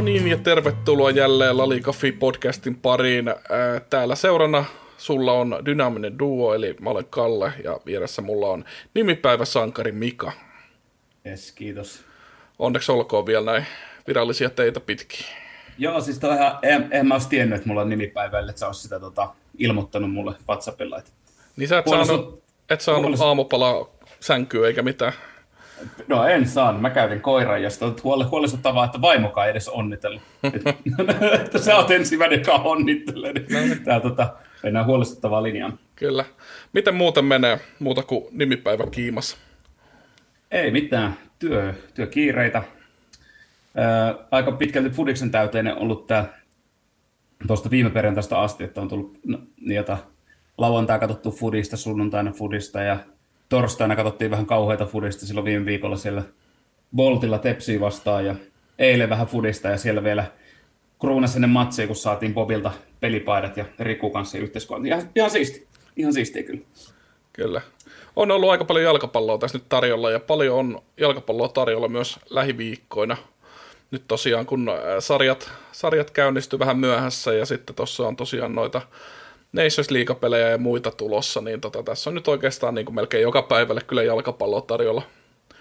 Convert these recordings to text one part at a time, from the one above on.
No niin, ja tervetuloa jälleen Lalikafi podcastin pariin. Ää, Täällä seurana sulla on dynaaminen duo, eli mä olen Kalle, ja vieressä mulla on nimipäiväsankari Mika. Yes, kiitos. Onneksi olkoon vielä näin virallisia teitä pitkin. Joo, siis ihan, en, en mä olisi tiennyt, että mulla on nimipäivä, että sä olisi sitä tota, ilmoittanut mulle WhatsAppilla. Että... Niin sä et Huolisu- saanut, et saanut huolisu- aamupalaa sänkyä eikä mitään. No en saanut, mä käytin koiran ja sitten on huole- huolestuttavaa, että vaimokaan ei edes onnitellut. että, sä oot ensimmäinen, joka onnittelee. Niin Tää tota, mennään huolestuttavaa linjaan. Kyllä. Miten muuten menee muuta kuin nimipäivä kiimassa? Ei mitään, työ, työkiireitä. Ää, aika pitkälti Fudiksen täyteinen ollut tämä tuosta viime perjantaista asti, että on tullut no, niitä lauantai katsottu Fudista, sunnuntaina Fudista ja torstaina katsottiin vähän kauheita Fudista silloin viime viikolla siellä Boltilla Tepsiä vastaan ja eilen vähän Fudista ja siellä vielä kruunasi ennen matsia, kun saatiin Bobilta pelipaidat ja Riku kanssa yhteiskoon. Ihan, ihan siisti, ihan siistiä kyllä. Kyllä. On ollut aika paljon jalkapalloa tässä nyt tarjolla ja paljon on jalkapalloa tarjolla myös lähiviikkoina. Nyt tosiaan kun äh, sarjat, sarjat käynnistyy vähän myöhässä ja sitten tuossa on tosiaan noita Nations League-pelejä ja muita tulossa, niin tota, tässä on nyt oikeastaan niin kuin melkein joka päivälle kyllä jalkapalloa tarjolla.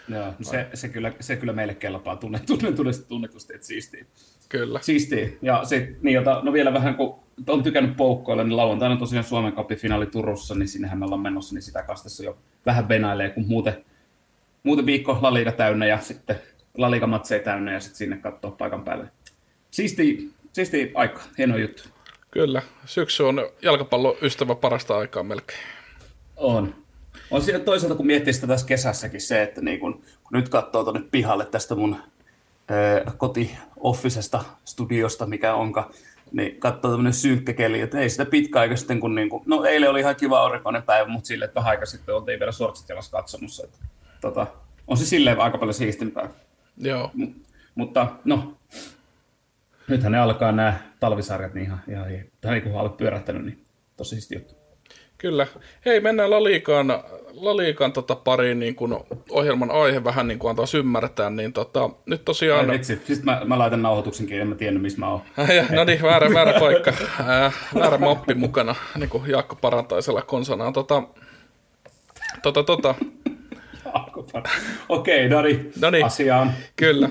Joo, no se, se, kyllä, se kyllä meille kelpaa tunne, tunne, tunne, tunnetusti, että siistiä. Kyllä. Siistiä. Ja sit, niin, jota, no vielä vähän, kun on tykännyt poukkoilla, niin lauantaina tosiaan Suomen Cupin finaali Turussa, niin sinnehän me ollaan menossa, niin sitä kastessa jo vähän venailee, kun muuten, muuten viikko laliika täynnä ja sitten laliikamatseja täynnä ja sitten sinne katsoo paikan päälle. Siisti, siisti aika, hieno juttu. Kyllä. Syksy on jalkapallon ystävä parasta aikaa melkein. On. On siinä toisaalta, kun miettii sitä tässä kesässäkin se, että niin kun, kun nyt katsoo tuonne pihalle tästä mun koti-offisesta studiosta, mikä onka, niin katsoo tämmöinen synkkä keli, että ei sitä pitkä aika sitten, kun niin kun, no eilen oli ihan kiva aurinkoinen päivä, mutta sille, että vähän aika sitten oltiin vielä sortsit jalassa katsomussa. Että, tota, on se silleen aika paljon siistimpää. Joo. M- mutta no, nythän ne alkaa nämä talvisarjat, niin ihan, ihan, ihan, kun olet pyörähtänyt, niin tosi siisti juttu. Kyllä. Hei, mennään Laliikaan, Laliikan tota pariin niin kun ohjelman aihe vähän niin kuin antaisi ymmärtää, niin tota, nyt tosiaan... Ai vitsi, sitten mä, mä laitan nauhoituksen kiinni, en mä tiennyt, missä mä oon. Ja, no niin, väärä, väärä paikka. Ää, väärä mappi mukana, niin kuin Jaakko Parantaisella konsanaan. Tota, tota, tota, Okei, no niin, No niin. asiaan. kyllä.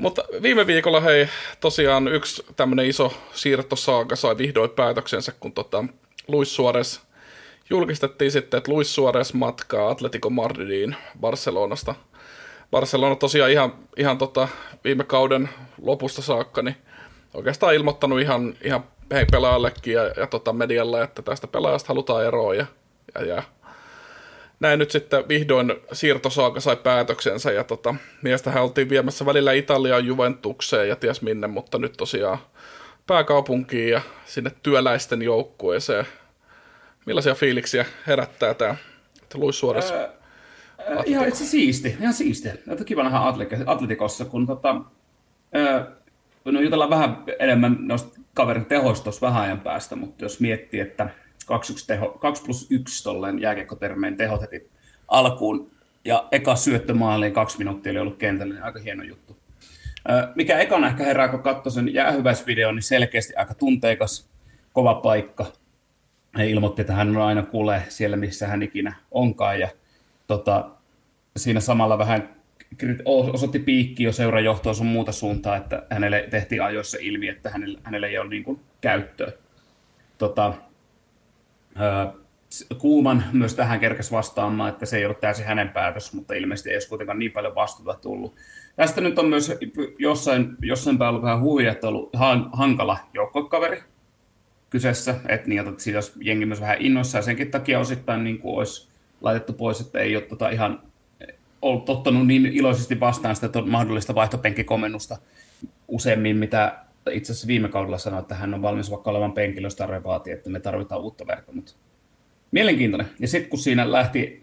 Mutta viime viikolla hei, tosiaan yksi tämmöinen iso siirtosaaga sai vihdoin päätöksensä, kun tota, Luis Suarez julkistettiin sitten, että Luis Suarez matkaa Atletico Madridiin Barcelonasta. Barcelona tosiaan ihan, ihan tota, viime kauden lopusta saakka, niin oikeastaan ilmoittanut ihan, ihan hei pelaajallekin ja, ja tota medialle, että tästä pelaajasta halutaan eroa ja, ja, ja näin nyt sitten vihdoin siirtosaaka sai päätöksensä ja tota, miestähän oltiin viemässä välillä Italiaan Juventukseen ja ties minne, mutta nyt tosiaan pääkaupunkiin ja sinne työläisten joukkueeseen. Millaisia fiiliksiä herättää tämä Luis Suarez? Ää, ää, ihan itse siisti, ihan siisti. Kiva nähdä Atlet- Atletikossa, kun tota, ää, no jutellaan vähän enemmän noista kaverin tehoista vähän ajan päästä, mutta jos miettii, että 2, 1 teho, 2 plus 1 tolleen jääkiekkotermeen tehot heti alkuun, ja eka syöttömaaliin kaksi minuuttia oli ollut kentällä, niin aika hieno juttu. Mikä ekana ehkä herää, kun katsoi sen jäähyväisvideon, niin selkeästi aika tunteikas, kova paikka. Hän ilmoitti, että hän on aina kuulee siellä, missä hän ikinä onkaan. Ja tota, siinä samalla vähän osoitti piikki jo seurajohtoa sun muuta suuntaa, että hänelle tehtiin ajoissa ilmi, että hänelle, hänelle ei ole niin kuin käyttöä. Tota, Kuuman myös tähän kerkes vastaamaan, että se ei ollut täysin hänen päätös, mutta ilmeisesti ei olisi kuitenkaan niin paljon vastuuta tullut. Tästä nyt on myös jossain, jossain päin ollut vähän huvi, että on ollut han- hankala joukkokaveri kyseessä, että niin, että siitä olisi jengi myös vähän innoissaan, senkin takia osittain niin kuin olisi laitettu pois, että ei ole tota ihan ollut ottanut niin iloisesti vastaan sitä mahdollista vaihtopenkkikomennusta useammin, mitä itse asiassa viime kaudella sanoi, että hän on valmis vaikka olevan penkillä, jos tarve vaatii, että me tarvitaan uutta verkkoa. Mutta mielenkiintoinen. Ja sitten kun siinä lähti,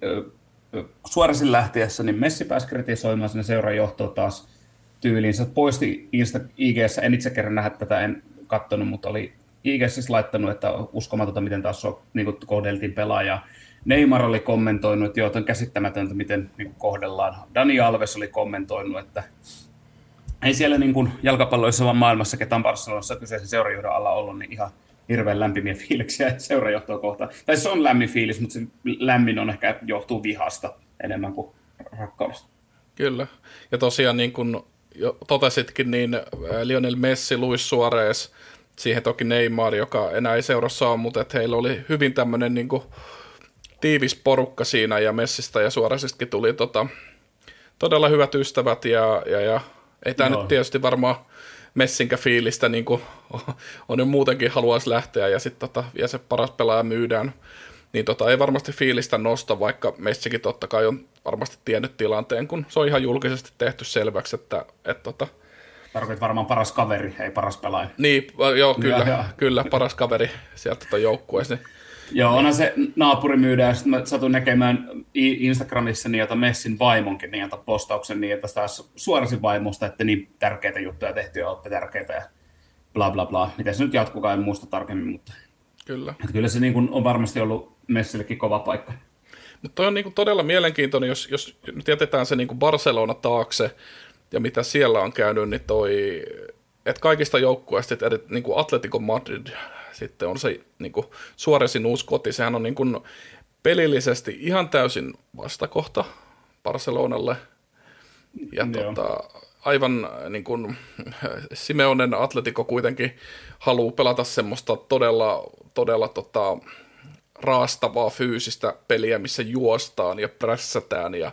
suorasin lähtiessä, niin Messi pääsi kritisoimaan sinne seuran taas tyyliinsä. Poisti Insta, IGssä, en itse kerran nähdä tätä, en katsonut, mutta oli IGssä siis laittanut, että uskomatonta, miten taas so, niin kohdeltiin pelaajaa. Neymar oli kommentoinut, että joo, on käsittämätöntä, miten niin kohdellaan. Dani Alves oli kommentoinut, että ei siellä niin kuin jalkapalloissa vaan maailmassa, ketä on Barcelonassa kyseisen seurajohdon alla ollut, niin ihan hirveän lämpimiä fiiliksiä seurajohtoa kohtaan. Tai se on lämmin fiilis, mutta se lämmin on ehkä johtuu vihasta enemmän kuin rakkaudesta. Kyllä. Ja tosiaan niin kuin jo totesitkin, niin Lionel Messi, Luis Suarez, siihen toki Neymar, joka enää ei seurassa ole, mutta että heillä oli hyvin tämmöinen niin kuin tiivis porukka siinä ja Messistä ja Suareziskin tuli tota, todella hyvät ystävät ja, ja, ja ei tämä nyt tietysti varmaan messinkä fiilistä niin kuin on jo muutenkin haluaisi lähteä ja sitten tota, ja se paras pelaaja myydään, niin tota, ei varmasti fiilistä nosta, vaikka Messikin totta kai on varmasti tiennyt tilanteen, kun se on ihan julkisesti tehty selväksi, että, että tota, Tarkoitat varmaan paras kaveri, ei paras pelaaja. Niin, joo, kyllä, ja, kyllä paras kaveri sieltä tota joukkueessa. Niin Joo, onhan se naapuri myydä, ja sitten mä satun näkemään Instagramissa niitä Messin vaimonkin niitä postauksen niitä taas suorasin vaimosta, että niin tärkeitä juttuja tehty ja olette tärkeitä ja bla bla bla. Miten se nyt jatkukaan, en muista tarkemmin, mutta kyllä, että kyllä se niin kuin on varmasti ollut Messillekin kova paikka. Mutta toi on niin kuin todella mielenkiintoinen, jos, jos nyt jätetään se niin kuin Barcelona taakse ja mitä siellä on käynyt, niin toi, että kaikista joukkueista, että niin kuin Atletico Madrid, sitten on se niin kuin, Suoresin uusi koti, sehän on niin kuin, pelillisesti ihan täysin vastakohta Barcelonalle. Ja tota, aivan niin kuin, Simeonen Atletico kuitenkin haluaa pelata semmoista todella, todella tota, raastavaa fyysistä peliä, missä juostaan ja prässätään ja,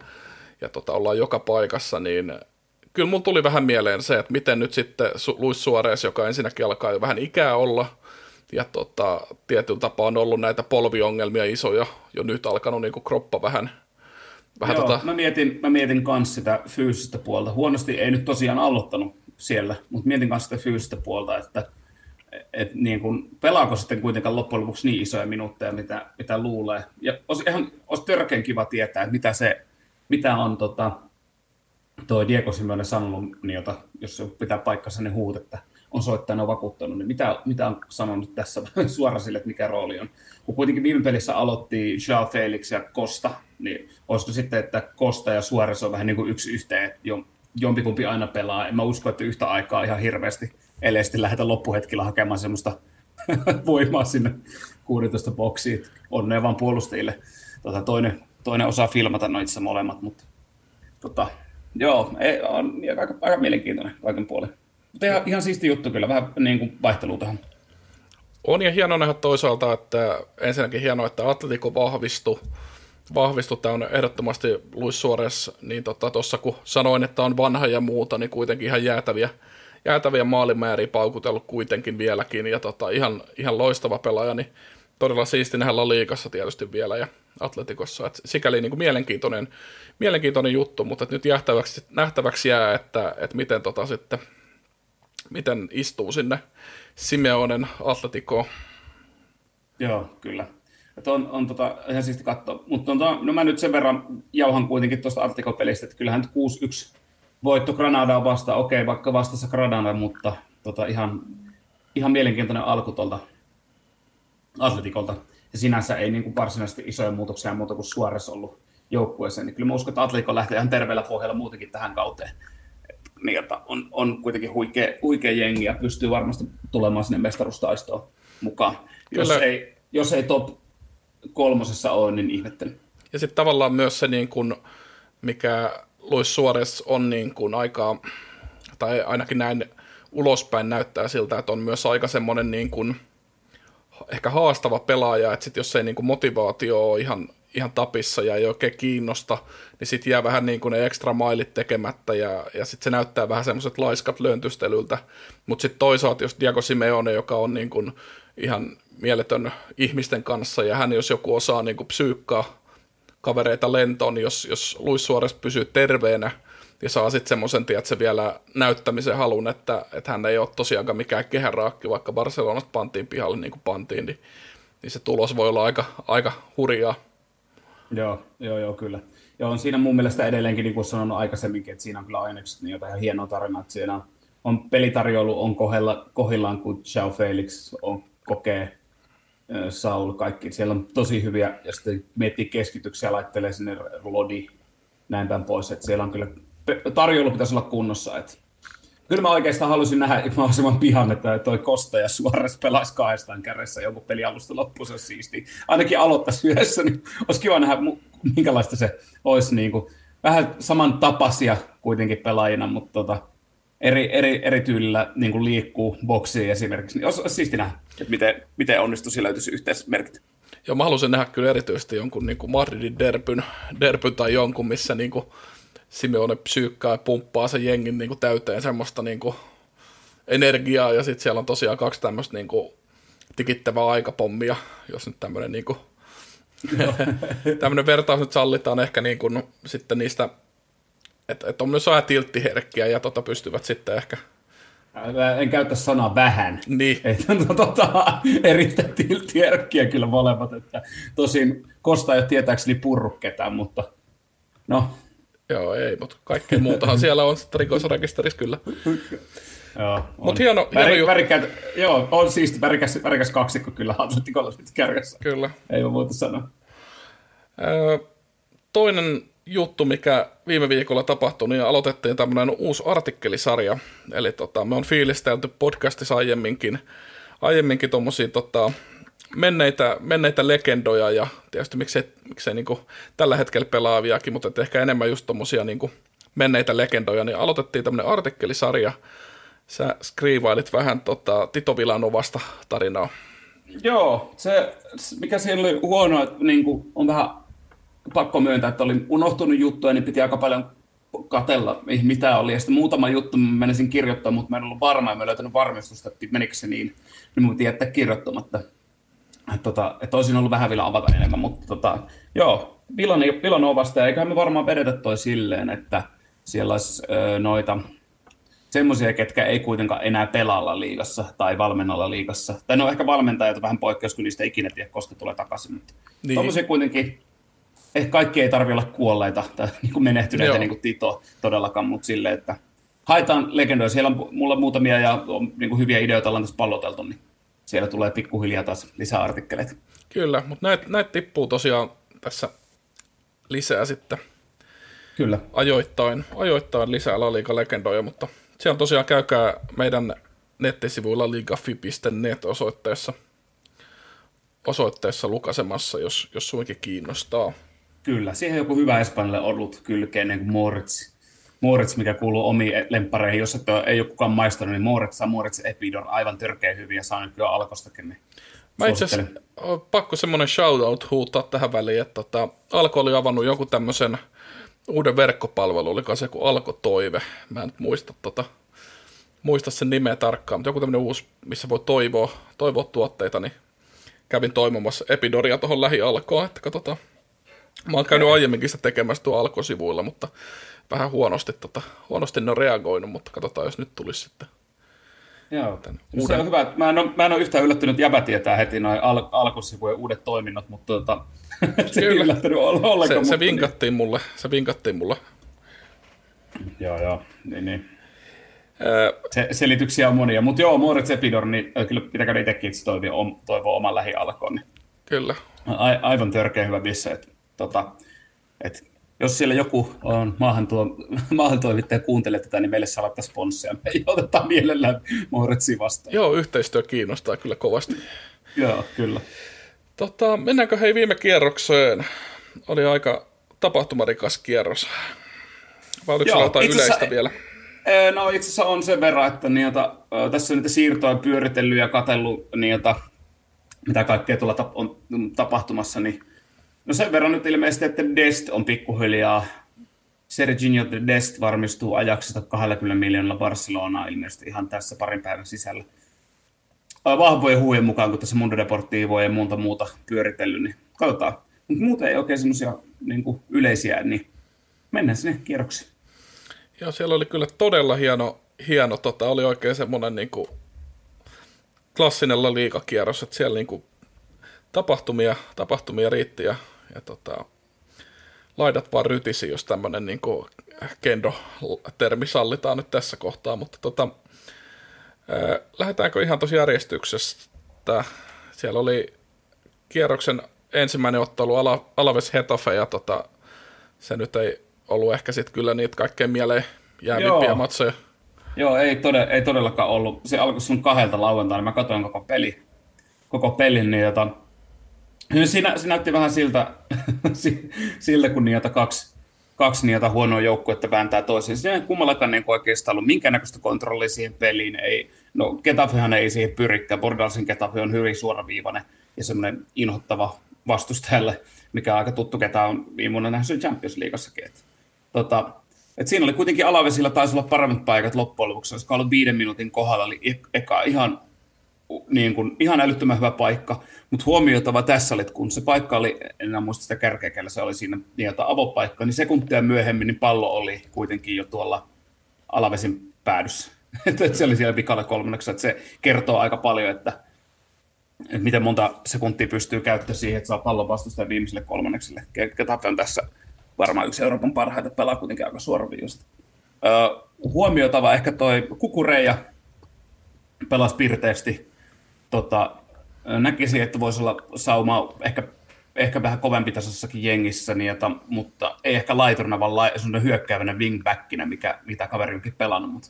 ja tota, ollaan joka paikassa, niin kyllä mun tuli vähän mieleen se, että miten nyt sitten Luis Suarez, joka ensinnäkin alkaa jo vähän ikää olla – ja tota, tietyllä tapaa on ollut näitä polviongelmia isoja jo nyt alkanut niin kuin kroppa vähän, vähän Joo, tota... mä, mietin, mä mietin myös sitä fyysistä puolta. Huonosti ei nyt tosiaan aloittanut siellä, mutta mietin myös sitä fyysistä puolta, että et niin kun, pelaako sitten kuitenkaan loppujen lopuksi niin isoja minuutteja, mitä, mitä luulee. Ja olisi ihan olisi törkeän kiva tietää, että mitä, se, mitä on tota, tuo Diego Simeone sanonut, niin jota, jos se pitää paikkansa, niin huut, on soittanut vakuuttanut, niin mitä, mitä on sanonut tässä suoraan sille, että mikä rooli on? Kun kuitenkin viime pelissä aloitti Joao Felix ja Costa, niin olisiko sitten, että Costa ja Suores on vähän niin kuin yksi yhteen, että jompikumpi aina pelaa. En mä usko, että yhtä aikaa ihan hirveästi, ellei sitten lähdetä loppuhetkellä hakemaan semmoista voimaa sinne 16 boksiin. Onnea vaan puolustajille. Tota, toinen, toinen osaa filmata noin itse molemmat, mutta tota, joo, ei, on aika, aika mielenkiintoinen kaiken puolin. Ihan, ihan siisti juttu kyllä, vähän niin kuin vaihtelua tähän. On ja hieno nähdä toisaalta, että ensinnäkin hienoa, että Atletico vahvistui. Vahvistui, tämä on ehdottomasti Luis Suores, niin tuossa tota, kun sanoin, että on vanha ja muuta, niin kuitenkin ihan jäätäviä, jäätäviä maalimääriä paukutellut kuitenkin vieläkin, ja tota, ihan, ihan loistava pelaaja, niin todella siisti nähdä liikassa tietysti vielä ja Atletikossa. Et sikäli niin kuin mielenkiintoinen, mielenkiintoinen juttu, mutta nyt nähtäväksi, nähtäväksi jää, että, että miten tota sitten miten istuu sinne Simeonen Atletikoon. Joo, kyllä. Että on, on tota, ihan siisti katsoa. Mutta on, no mä nyt sen verran jauhan kuitenkin tuosta Atletico-pelistä, että kyllähän nyt 6-1 voitto Granadaa vasta, okei, vaikka vastassa Granada, mutta tota, ihan, ihan mielenkiintoinen alku tuolta Atletikolta. Ja sinänsä ei niin kuin varsinaisesti isoja muutoksia muuta kuin Suores ollut joukkueeseen, niin kyllä mä uskon, että Atletico lähtee ihan terveellä pohjalla muutenkin tähän kauteen niin, että on, on kuitenkin huikea, huikea jengi ja pystyy varmasti tulemaan sinne mestaruustaistoon mukaan. Jos ei, jos ei top kolmosessa ole, niin ihmettelen. Ja sitten tavallaan myös se, niin kun, mikä Luis Suarez on niin kun aika, tai ainakin näin ulospäin näyttää siltä, että on myös aika semmoinen niin kun, ehkä haastava pelaaja, että sit jos ei niin kun motivaatio ole ihan ihan tapissa ja ei oikein kiinnosta, niin sitten jää vähän niin kuin ne ekstra mailit tekemättä ja, ja sitten se näyttää vähän semmoiset laiskat löyntystelyltä. Mutta sitten toisaalta, jos Diego Simeone, joka on niin kuin ihan mieletön ihmisten kanssa ja hän jos joku osaa niin kuin psyykkaa kavereita lentoon, niin jos, jos Luis Suarez pysyy terveenä ja saa sitten semmoisen, se vielä näyttämisen halun, että, että hän ei ole tosiaankaan mikään kehäraakki, vaikka Barcelonasta pantiin pihalle niin kuin pantiin, niin, niin se tulos voi olla aika, aika hurjaa. Joo, joo, joo, kyllä. Ja on siinä mun mielestä edelleenkin, niin kuin sanonut aikaisemminkin, että siinä on kyllä ainekset niin jotain hienoa tarinaa, että siinä on pelitarjoilu on kohdella, kohdillaan, kun Xiao Felix on, kokee Saul, kaikki. Siellä on tosi hyviä, ja sitten miettii keskityksiä, laittelee sinne Lodi, näin päin pois, että siellä on kyllä, tarjoulu pitäisi olla kunnossa, että Kyllä mä oikeastaan halusin nähdä mahdollisimman pihan, että toi Kosta ja Suores pelaisi kahdestaan kärjessä joku peli alusta loppuun, se siisti. Ainakin aloittaisi yhdessä, niin olisi kiva nähdä, minkälaista se olisi. Niin kuin, vähän samantapaisia kuitenkin pelaajina, mutta tota, eri, eri, eri tyylillä niin kuin liikkuu boksiin esimerkiksi. Niin olisi, olisi siisti nähdä, että miten, miten onnistuisi löytyisi yhteismerkit. Joo, mä haluaisin nähdä kyllä erityisesti jonkun niin kuin Madridin derbyn, derbyn tai jonkun, missä niin kuin Simeone psyykkää ja pumppaa sen jengin niin kuin täyteen semmoista niin kuin energiaa, ja sitten siellä on tosiaan kaksi tämmöistä niin kuin tikittävää aikapommia, jos nyt tämmöinen niin kuin tämmöinen vertaus nyt sallitaan ehkä niin kuin, no, sitten niistä, että, että on myös vähän tilttiherkkiä ja tota pystyvät sitten ehkä en käytä sanaa vähän. Niin. Että, no, tota, erittäin tilttiherkkiä kyllä molemmat. Että, tosin Kosta ei ole tietääkseni purru ketään, mutta no, Joo, ei, mutta kaikkea muutahan siellä on sitten rikosrekisterissä kyllä. Joo, Mutta hieno, Väri, hieno värikkäät, joo, on siisti, värikäs, värikäs kaksikko kyllä Atletikolla sitten kärjessä. Kyllä. Ei voi muuta sanoa. Öö, toinen juttu, mikä viime viikolla tapahtui, niin aloitettiin tämmöinen uusi artikkelisarja. Eli tota, me on fiilistelty podcastissa aiemminkin, aiemminkin tuommoisia tota, menneitä, menneitä legendoja ja tietysti miksei, miksei niin tällä hetkellä pelaaviakin, mutta ehkä enemmän just tommosia niin menneitä legendoja, niin aloitettiin tämmöinen artikkelisarja. Sä skriivailit vähän tota, Tito Villanovasta tarinaa. Joo, se, mikä siellä oli huono, että niin kuin, on vähän pakko myöntää, että oli unohtunut juttuja, niin piti aika paljon katella, mitä oli. Ja sitten muutama juttu mä menisin kirjoittaa, mutta mä en ollut varma, ja mä en löytänyt varmistusta, että menikö se niin. Niin mun jättää kirjoittamatta tota, että olisin ollut vähän vielä avata enemmän, mutta tota, joo, Villanovasta, ja eiköhän me varmaan vedetä toi silleen, että siellä olisi ö, noita semmoisia, ketkä ei kuitenkaan enää pelaalla liigassa tai valmennalla liigassa. Tai no ehkä valmentajat vähän poikkeus, kun niistä ei ikinä tiedä, koska tulee takaisin. Mutta niin. Tuommoisia kuitenkin, ehkä kaikki ei tarvitse olla kuolleita tai niin kuin menehtyneitä, Joo. niin kuin Tito todellakaan, mutta silleen, että haetaan legendoja. Siellä on mulla muutamia ja on niin kuin hyviä ideoita ollaan tässä palloteltu, niin siellä tulee pikkuhiljaa taas lisää artikkeleita. Kyllä, mutta näitä näit tippuu tosiaan tässä lisää sitten. Kyllä. Ajoittain, ajoittain lisää La Liga legendoja, mutta siellä tosiaan käykää meidän nettisivuilla ligafi.net osoitteessa, osoitteessa lukasemassa, jos, jos suinkin kiinnostaa. Kyllä, siihen joku hyvä espanjalle ollut kylkeen, niin kuin Moritz Moritz, mikä kuuluu omiin lemppareihin, jos et ole, ei ole kukaan maistanut, niin Moritz saa Moritz Epidor aivan törkeä hyviä, saa nyt kyllä alkostakin. Niin Mä itse asiassa pakko semmoinen shoutout huutaa tähän väliin, että tota, Alko oli avannut joku tämmöisen uuden verkkopalvelu, oliko se joku Alko Toive, mä en muista, tota, muista sen nimeä tarkkaan, mutta joku tämmöinen uusi, missä voi toivoa, toivoa tuotteita, niin kävin toimimassa Epidoria tuohon lähi-alkoon, että katsotaan. Mä oon käynyt aiemminkin sitä tekemässä tuo Alko-sivuilla, mutta vähän huonosti, tota, huonosti ne on reagoinut, mutta katsotaan, jos nyt tulisi sitten. Joo, uuden... se on hyvä. Mä en, ole, mä en ole yhtään yllättynyt, että Jäbä tietää heti noin al- alkusivujen uudet toiminnot, mutta tota, se ei yllättänyt ollenkaan. Se, se, vinkattiin niin. mulle, se vinkattiin mulle. Joo, joo, niin, niin. Se, selityksiä on monia, mutta joo, Moritz Epidor, niin kyllä pitäkää itsekin itse toivoa, toivoa oman lähialkoon. Niin. Kyllä. A, aivan törkeä hyvä bisse, että tota, et jos siellä joku on maahantuo, maahantoimittaja kuuntelee tätä, niin meille saa laittaa sponssia. Me otetaan mielellään Moritsi vastaan. Joo, yhteistyö kiinnostaa kyllä kovasti. Joo, kyllä. Tota, mennäänkö hei viime kierrokseen? Oli aika tapahtumarikas kierros. Vai oliko Joo, jotain yleistä vielä? No itse asiassa on sen verran, että niitä, tässä on niitä siirtoja pyöritellyt ja katsellut niitä, mitä kaikkea tuolla on tapahtumassa, niin No sen verran nyt ilmeisesti, että Dest on pikkuhiljaa. Serginho Dest varmistuu ajaksesta 20 miljoonalla Barcelonaa ilmeisesti ihan tässä parin päivän sisällä. Vahvojen huujen mukaan, kun tässä Mundo Deportivo ja muuta muuta pyöritellyt, niin katsotaan. Mutta muuten ei oikein semmoisia niin yleisiä, niin mennään sinne kierroksiin. Joo, siellä oli kyllä todella hieno, hieno tota, oli oikein semmoinen niin kuin klassinen liikakierros, että siellä niin kuin tapahtumia, tapahtumia riitti ja tota, laidat vaan rytisi, jos tämmöinen niin kendo-termi sallitaan nyt tässä kohtaa, mutta tota, ää, lähdetäänkö ihan tosi järjestyksestä? Siellä oli kierroksen ensimmäinen ottelu Ala, Alaves Hetafe ja tota, se nyt ei ollut ehkä sitten kyllä niitä kaikkein mieleen jäävimpiä matseja. Joo, ei, todella, ei todellakaan ollut. Se alkoi sun kahdelta lauantaina, mä katsoin koko peli, koko pelin, niin jota, siinä, se näytti vähän siltä, siltä kun niitä kaksi, kaksi niitä huonoa joukkuetta vääntää toisiin. Siinä ei kummallakaan niin oikeastaan ollut minkäännäköistä kontrollia siihen peliin. Ei, no Getafehan ei siihen pyrikään. Bordalsin Getafe on hyvin suoraviivainen ja semmoinen inhottava vastustajalle, mikä on aika tuttu, ketä on viime vuonna nähnyt Champions Leagueassakin. Tota, et siinä oli kuitenkin alavesillä taisi olla paremmat paikat loppujen lopuksi, koska ollut viiden minuutin kohdalla oli e- eka ihan, niin kuin, ihan älyttömän hyvä paikka. Mutta huomioitava tässä oli, että kun se paikka oli, en enää muista sitä kärkeäkellä, se oli siinä niin, avopaikka, niin sekuntia myöhemmin niin pallo oli kuitenkin jo tuolla alavesin päädyssä. että se oli siellä vikalla kolmanneksi, että se kertoo aika paljon, että, että miten monta sekuntia pystyy käyttämään siihen, että saa pallon vastustajan viimeiselle kolmannekselle. Getafe on tässä varmaan yksi Euroopan parhaita pelaa kuitenkin aika suoraviivasta. Huomioitava ehkä toi Kukureja pelasi pirteästi. Tota, näkisin, että voisi olla sauma ehkä, ehkä vähän kovempi tasossakin jengissä, niin jota, mutta ei ehkä laiturina, vaan lai, hyökkäävänä wingbackinä, mikä, mitä kaveri onkin pelannut, mutta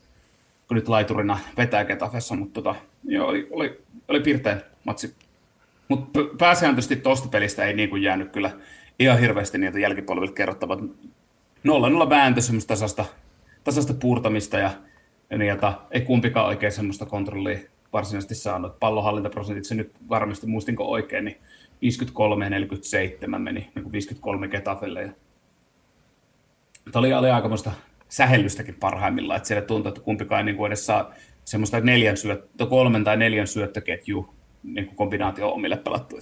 kun nyt laiturina vetää Getafessa, mutta tota, joo, oli, oli, oli pirteä matsi. Mutta pääsääntöisesti tuosta pelistä ei niin kuin jäänyt kyllä ihan hirveästi niitä jälkipolville kerrottavat. Nolla nolla vääntö semmoista tasasta, tasasta puurtamista ja niitä, ei kumpikaan oikein semmoista kontrollia varsinaisesti saanut. Pallohallintaprosentit, se nyt varmasti muistinko oikein, niin 53 ja 47 meni, niin kuin 53 Getafelle. Ja... Tämä oli, oli aikamoista sähellystäkin parhaimmillaan, että siellä tuntuu, että kumpikaan ei niin kuin edes saa semmoista neljän syöttö, kolmen tai neljän syöttöketju niin kuin kombinaatio omille pelattu.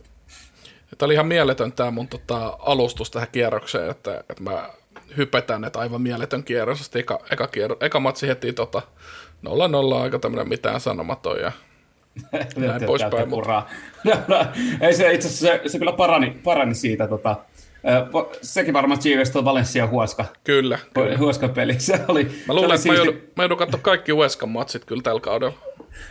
Tämä oli ihan mieletön tämä mun tota, alustus tähän kierrokseen, että, että mä hypetän, että aivan mieletön kierros. Eka, eka, kierro, eka matsi heti tota, nolla nolla aika tämmöinen mitään sanomaton ja näin poispäin. Mutta... Ei se itse asiassa se, se kyllä parani, parani siitä. Tota, sekin varmaan Chiefs tuo Valencia Huoska. Kyllä. kyllä. Huoska peli. Se oli, mä luulen, että mä joudun, mä joudun katsoa kaikki Hueskan matsit kyllä tällä kaudella.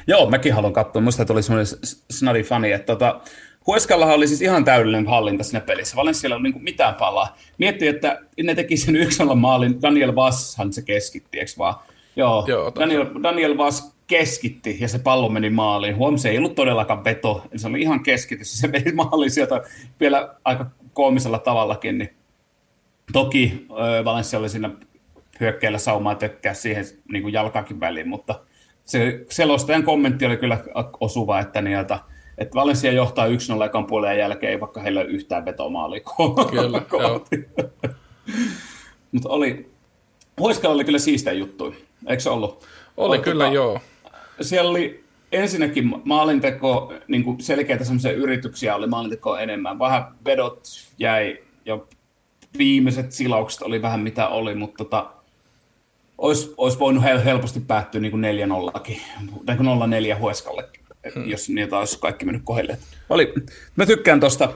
Joo, mäkin haluan katsoa. Musta tuli semmoinen snadi fani, että tota, Hueskallahan oli siis ihan täydellinen hallinta siinä pelissä. Valenssialla ei ollut niin mitään palaa. Mietti, että ne teki sen yksi maalin. Daniel Vasshan se keskitti, eikö vaan? Joo, Joo Daniel, Daniel Vass keskitti ja se pallo meni maaliin. Huom, se ei ollut todellakaan veto. Se oli ihan keskitys. Se meni maaliin sieltä vielä aika koomisella tavallakin. Niin. Toki Valencia oli siinä hyökkäillä saumaa tökkää siihen niin kuin jalkakin väliin, mutta se selostajan kommentti oli kyllä osuva, että niiltä – että Valencia johtaa 1-0 ekan puolen jälkeen, vaikka heillä ei ole yhtään vetomaalia Kyllä, Mutta oli, Huiskalla oli kyllä siistejä juttuja, eikö se ollut? Oli Oot, kyllä, tota, joo. Siellä oli ensinnäkin maalinteko, niin kuin selkeitä semmoisia yrityksiä oli maalinteko enemmän. Vähän vedot jäi ja viimeiset silaukset oli vähän mitä oli, mutta tota, olisi, olisi voinut helposti päättyä niin kuin 4-0kin, tai 0-4 Hueskallekin hmm. jos niitä olisi kaikki mennyt kohdille. Oli, mä tykkään tuosta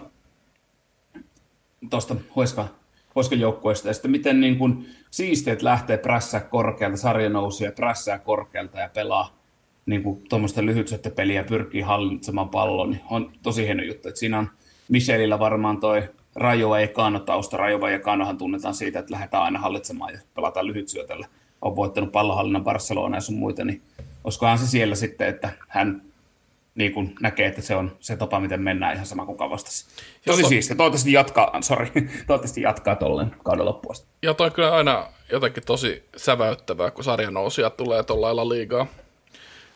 tosta Hueska, Hueskan joukkueesta ja sitten miten niin kun siisteet lähtee prässää korkealta, sarja nousee prässää korkealta ja pelaa niin kuin tuommoista peliä ja pyrkii hallitsemaan pallon, niin on tosi hieno juttu. Että siinä on Michelillä varmaan toi Rajo Ekano tausta. Rajo Ekanohan tunnetaan siitä, että lähdetään aina hallitsemaan ja pelataan lyhytsyötällä. On voittanut pallonhallinnan Barcelona ja sun muita, niin olisikohan se siellä sitten, että hän niin kuin näkee, että se on se tapa, miten mennään ihan sama kuin vastassa. Tosi to... siistiä. Toivottavasti jatkaa, sorry, toivottavasti jatkaa tolleen kauden loppuun Ja toi kyllä aina jotenkin tosi säväyttävää, kun sarja ja tulee tuolla liigaa.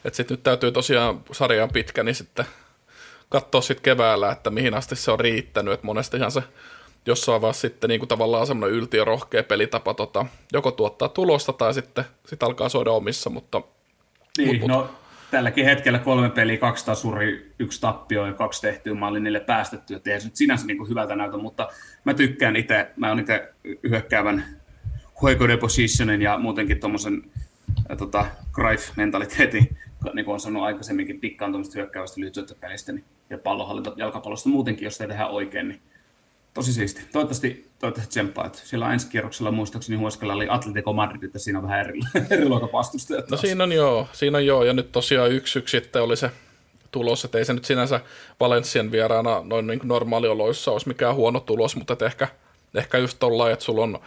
Että sitten nyt täytyy tosiaan, sarja on pitkä, niin sitten katsoa sitten keväällä, että mihin asti se on riittänyt. Että monestihan se jossain vaiheessa sitten niin kuin tavallaan semmoinen yltiörohkea pelitapa tota, joko tuottaa tulosta tai sitten sit alkaa soida omissa, mutta... Niin, mut, no tälläkin hetkellä kolme peliä, kaksi tasuri, yksi tappio ja kaksi tehtyä maali niille päästetty, että ei se nyt sinänsä niin kuin hyvältä näytä, mutta mä tykkään itse, mä oon itse hyökkäävän hoiko depositionin ja muutenkin tuommoisen tota, Greif-mentaliteetin, niin kuin on sanonut aikaisemminkin, pikkaan tuommoista hyökkäävästä lyhytsyöttöpelistä niin, ja pallonhallinta jalkapallosta muutenkin, jos ei tehdä oikein, niin tosi siisti. Toivottavasti, toivottavasti tsemppaa. Että siellä ensi kierroksella muistaakseni Huoskalla oli Atletico Madrid, että siinä on vähän eri, eri vastustajat. No siinä on joo, siinä on joo. Ja nyt tosiaan yksi yksi sitten oli se tulos, että ei se nyt sinänsä Valencian vieraana noin niin normaalioloissa olisi mikään huono tulos, mutta että ehkä, ehkä just tuolla, että sulla on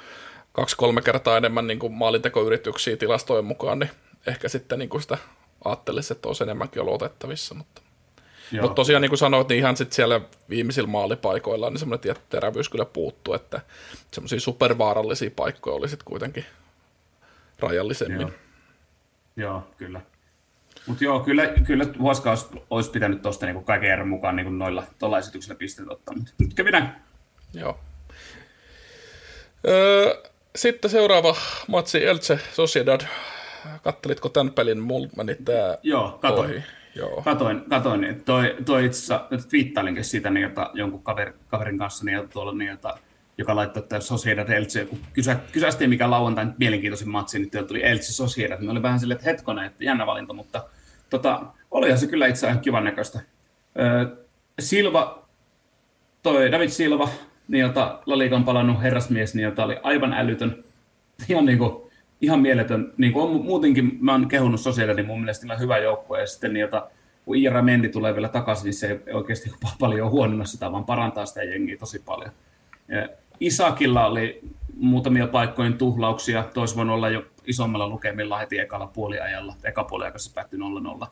kaksi-kolme kertaa enemmän niin kuin maalintekoyrityksiä tilastojen mukaan, niin ehkä sitten niin kuin sitä ajattelisi, että olisi enemmänkin ollut otettavissa, mutta mutta tosiaan niin kuin sanoit, niin ihan sitten siellä viimeisillä maalipaikoilla niin semmoinen tietty terävyys kyllä puuttuu, että semmoisia supervaarallisia paikkoja oli sitten kuitenkin rajallisemmin. Joo, joo kyllä. Mutta joo, kyllä, kyllä Huoskaus olisi pitänyt tuosta niinku kaiken järjen mukaan niinku noilla tuolla esityksellä pisteet ottaa, mutta nyt kävi näin. Joo. Öö, sitten seuraava matsi Elche Sociedad. Kattelitko tämän pelin? Mulla meni tää Joo, katoin. Ohi. Joo. Katoin, katoin niin toi, toi itse asiassa, twiittailinkin siitä niin, jota, jonkun kaver, kaverin kanssa, niin, tuolla, niin, jota, joka laittoi, että Sociedad Elche, kun kysä, kysästiin mikä lauantai mielenkiintoisin matsi, niin tuli Elche Sociedad. Me oli vähän silleen, että hetkonen, että jännä valinta, mutta tota, olihan se kyllä itse asiassa kivan näköistä. Silva, toi David Silva, niin jota Laliikan palannut herrasmies, niin jota oli aivan älytön, ihan niin kuin ihan mieletön. Niin kuin on, muutenkin mä oon kehunut sosiaali, niin mun mielestä on hyvä joukkue. Ja sitten jota, kun Iira Mendi tulee vielä takaisin, niin se ei oikeasti paljon huononna sitä, vaan parantaa sitä jengiä tosi paljon. Ja Isakilla oli muutamia paikkojen tuhlauksia. Toisi voinut olla jo isommalla lukemilla heti ekalla puoliajalla. Eka puoliajassa päättyi 0-0.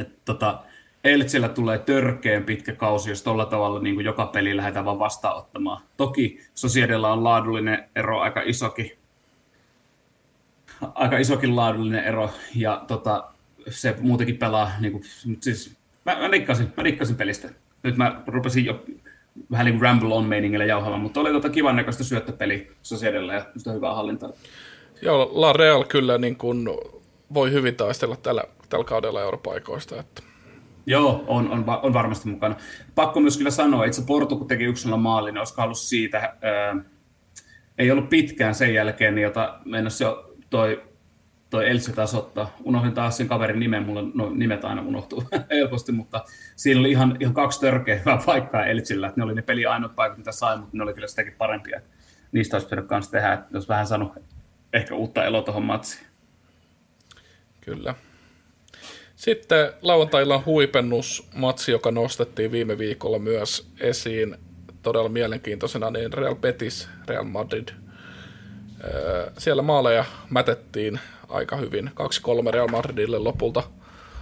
Et, tota, Eltsillä tulee törkeen pitkä kausi, jos tuolla tavalla niin joka peli lähdetään vaan vastaanottamaan. Toki Sosiedella on laadullinen ero aika isokin, aika isokin laadullinen ero, ja tota, se muutenkin pelaa, niin kuin, siis mä, mä, rikkasin, mä rikkasin pelistä. Nyt mä rupesin jo vähän niin kuin ramble on meiningillä jauhamaan, mutta oli tota kivan näköistä syöttöpeli Sociedella ja sitä hyvää hallintaa. Joo, La Real kyllä niin kuin voi hyvin taistella tällä, tällä kaudella europaikoista. Että. Joo, on, on, on, varmasti mukana. Pakko myös kyllä sanoa, itse Porto kun teki yksilöllä maalin, niin olisiko ollut siitä, ää, ei ollut pitkään sen jälkeen, niin jota mennessä jo toi, toi Elsi tasoittaa. Unohdin taas sen kaverin nimen, mulla no, nimet aina unohtuu helposti, mutta siinä oli ihan, ihan kaksi törkeä hyvää paikkaa Elsillä. Ne oli ne peli ainoat paikat, mitä sai, mutta ne oli kyllä sitäkin parempia. Niistä olisi pitänyt kanssa tehdä, että olisi vähän saanut ehkä uutta eloa tuohon matsiin. Kyllä. Sitten lauantailla huipennusmatsi, joka nostettiin viime viikolla myös esiin todella mielenkiintoisena, niin Real Betis, Real Madrid – siellä maaleja mätettiin aika hyvin. 2-3 Real Madridille lopulta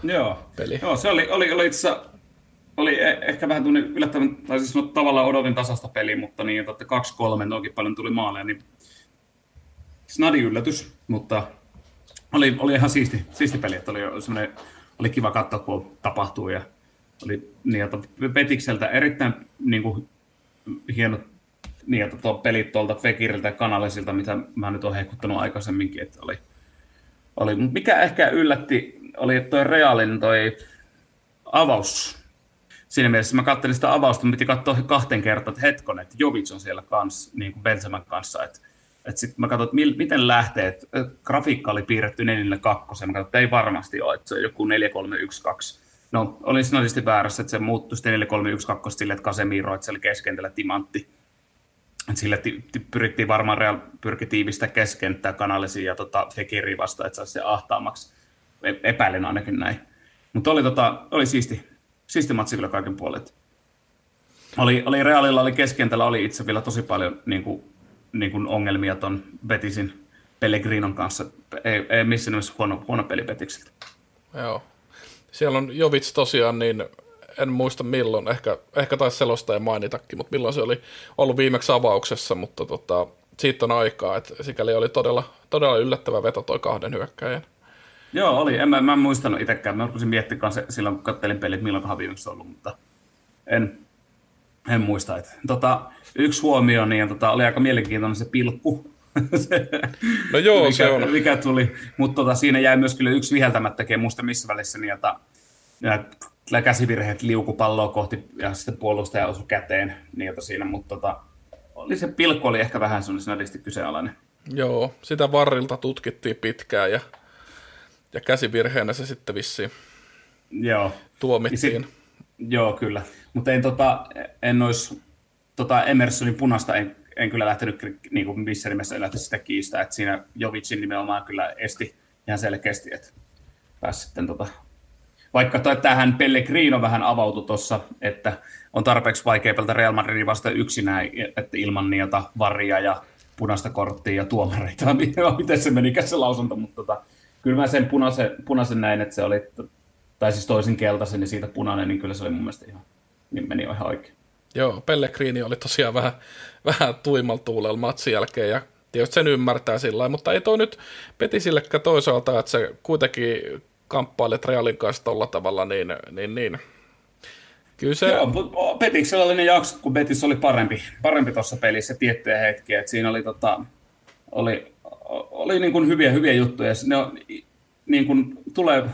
Joo, peli. Joo se oli, oli, oli itse oli e- ehkä vähän tunnin yllättävän, tai siis tavallaan odotin tasasta peli, mutta niin, että 2-3 noinkin paljon tuli maaleja, niin snadi yllätys, mutta oli, oli ihan siisti, siisti peli, että oli, oli kiva katsoa, kun tapahtuu ja oli niin, että Petikseltä erittäin niin kuin, hienot niin, että tuo pelit tuolta Fekiriltä ja Kanalisilta, mitä mä nyt olen hehkuttanut aikaisemminkin, että oli, oli. Mikä ehkä yllätti, oli tuo Realin toi avaus. Siinä mielessä mä katselin sitä avausta, mä piti katsoa kahteen kertaan, että hetkonen, että Jovic on siellä kanssa, niin kuin Benzemän kanssa, että että sitten mä katsoin, että miten lähtee, että grafiikka oli piirretty 4 2 mä katsoin, että ei varmasti ole, että se on joku 4 3 1 2 No, olin sinallisesti väärässä, että se muuttui sitten 4 3 1 2 sille, että Casemiro, että se oli keskentällä timantti sille t- t- pyrittiin varmaan Real pyrki tiivistä keskenttää kanalisiin ja tota, Fekiri vasta, että saisi se ahtaamaksi. E- epäilen ainakin näin. Mutta oli, tota, oli siisti, siisti matsi kyllä kaiken puolet. Oli, oli Realilla, oli keskentällä, oli itse vielä tosi paljon niin kuin, niin kuin ongelmia ton Betisin Pellegrinon kanssa. Ei, ei missään nimessä huono, huono peli Betiksiltä. Joo. Siellä on Jovic tosiaan niin en muista milloin, ehkä, ehkä taisi selostaa ja mainitakin, mutta milloin se oli ollut viimeksi avauksessa, mutta tota, siitä on aikaa, että sikäli oli todella, todella yllättävä veto toi kahden hyökkäjän. Joo, oli. En, mä, mä en muistanut itsekään. Mä rupesin miettimään se, silloin, kun kattelin pelit, milloin viimeksi ollut, mutta en, en muista. Että, tota, yksi huomio, niin tota, oli aika mielenkiintoinen se pilkku. no joo, mikä, se on. Mikä tuli, mutta tota, siinä jäi myös kyllä yksi viheltämättäkin, muista missä välissä, niin, jota, käsivirheet liukupalloa kohti ja sitten puolustaja osui käteen niiltä siinä, mutta tota, oli se pilkku oli ehkä vähän sellainen kyseenalainen. Joo, sitä varrilta tutkittiin pitkään ja, ja käsivirheenä se sitten vissiin joo. tuomittiin. Sit, joo, kyllä. Mutta en, tota, en olisi tota Emersonin punasta en, en kyllä lähtenyt niin kuin missä nimessä lähtenyt sitä kiistää, että siinä Jovicin nimenomaan kyllä esti ihan selkeästi, että pääsi sitten tota, vaikka tähän Pellegrino vähän avautui tuossa, että on tarpeeksi vaikea pelata Real Madridin vasta yksinään, että ilman niitä varia ja punaista korttia ja tuomareita, miten se meni se lausunto, mutta tota, kyllä mä sen punaisen, punaisen näin, että se oli, tai siis toisin keltaisen ja siitä punainen, niin kyllä se oli mun mielestä ihan, niin meni ihan oikein. Joo, Pellegrini oli tosiaan vähän, vähän tuimalla tuulella matsin jälkeen ja tietysti sen ymmärtää sillä lailla, mutta ei toi nyt peti sillekään toisaalta, että se kuitenkin kamppailet Realin kanssa tolla tavalla, niin, niin, niin. Kyllä se... Joo, Petiksellä oli ne jaksot, kun Betis oli parempi, parempi tuossa pelissä tiettyjä hetkiä, että siinä oli, tota, oli, oli niin kuin hyviä, hyviä juttuja. Ne on, niin kuin tulee,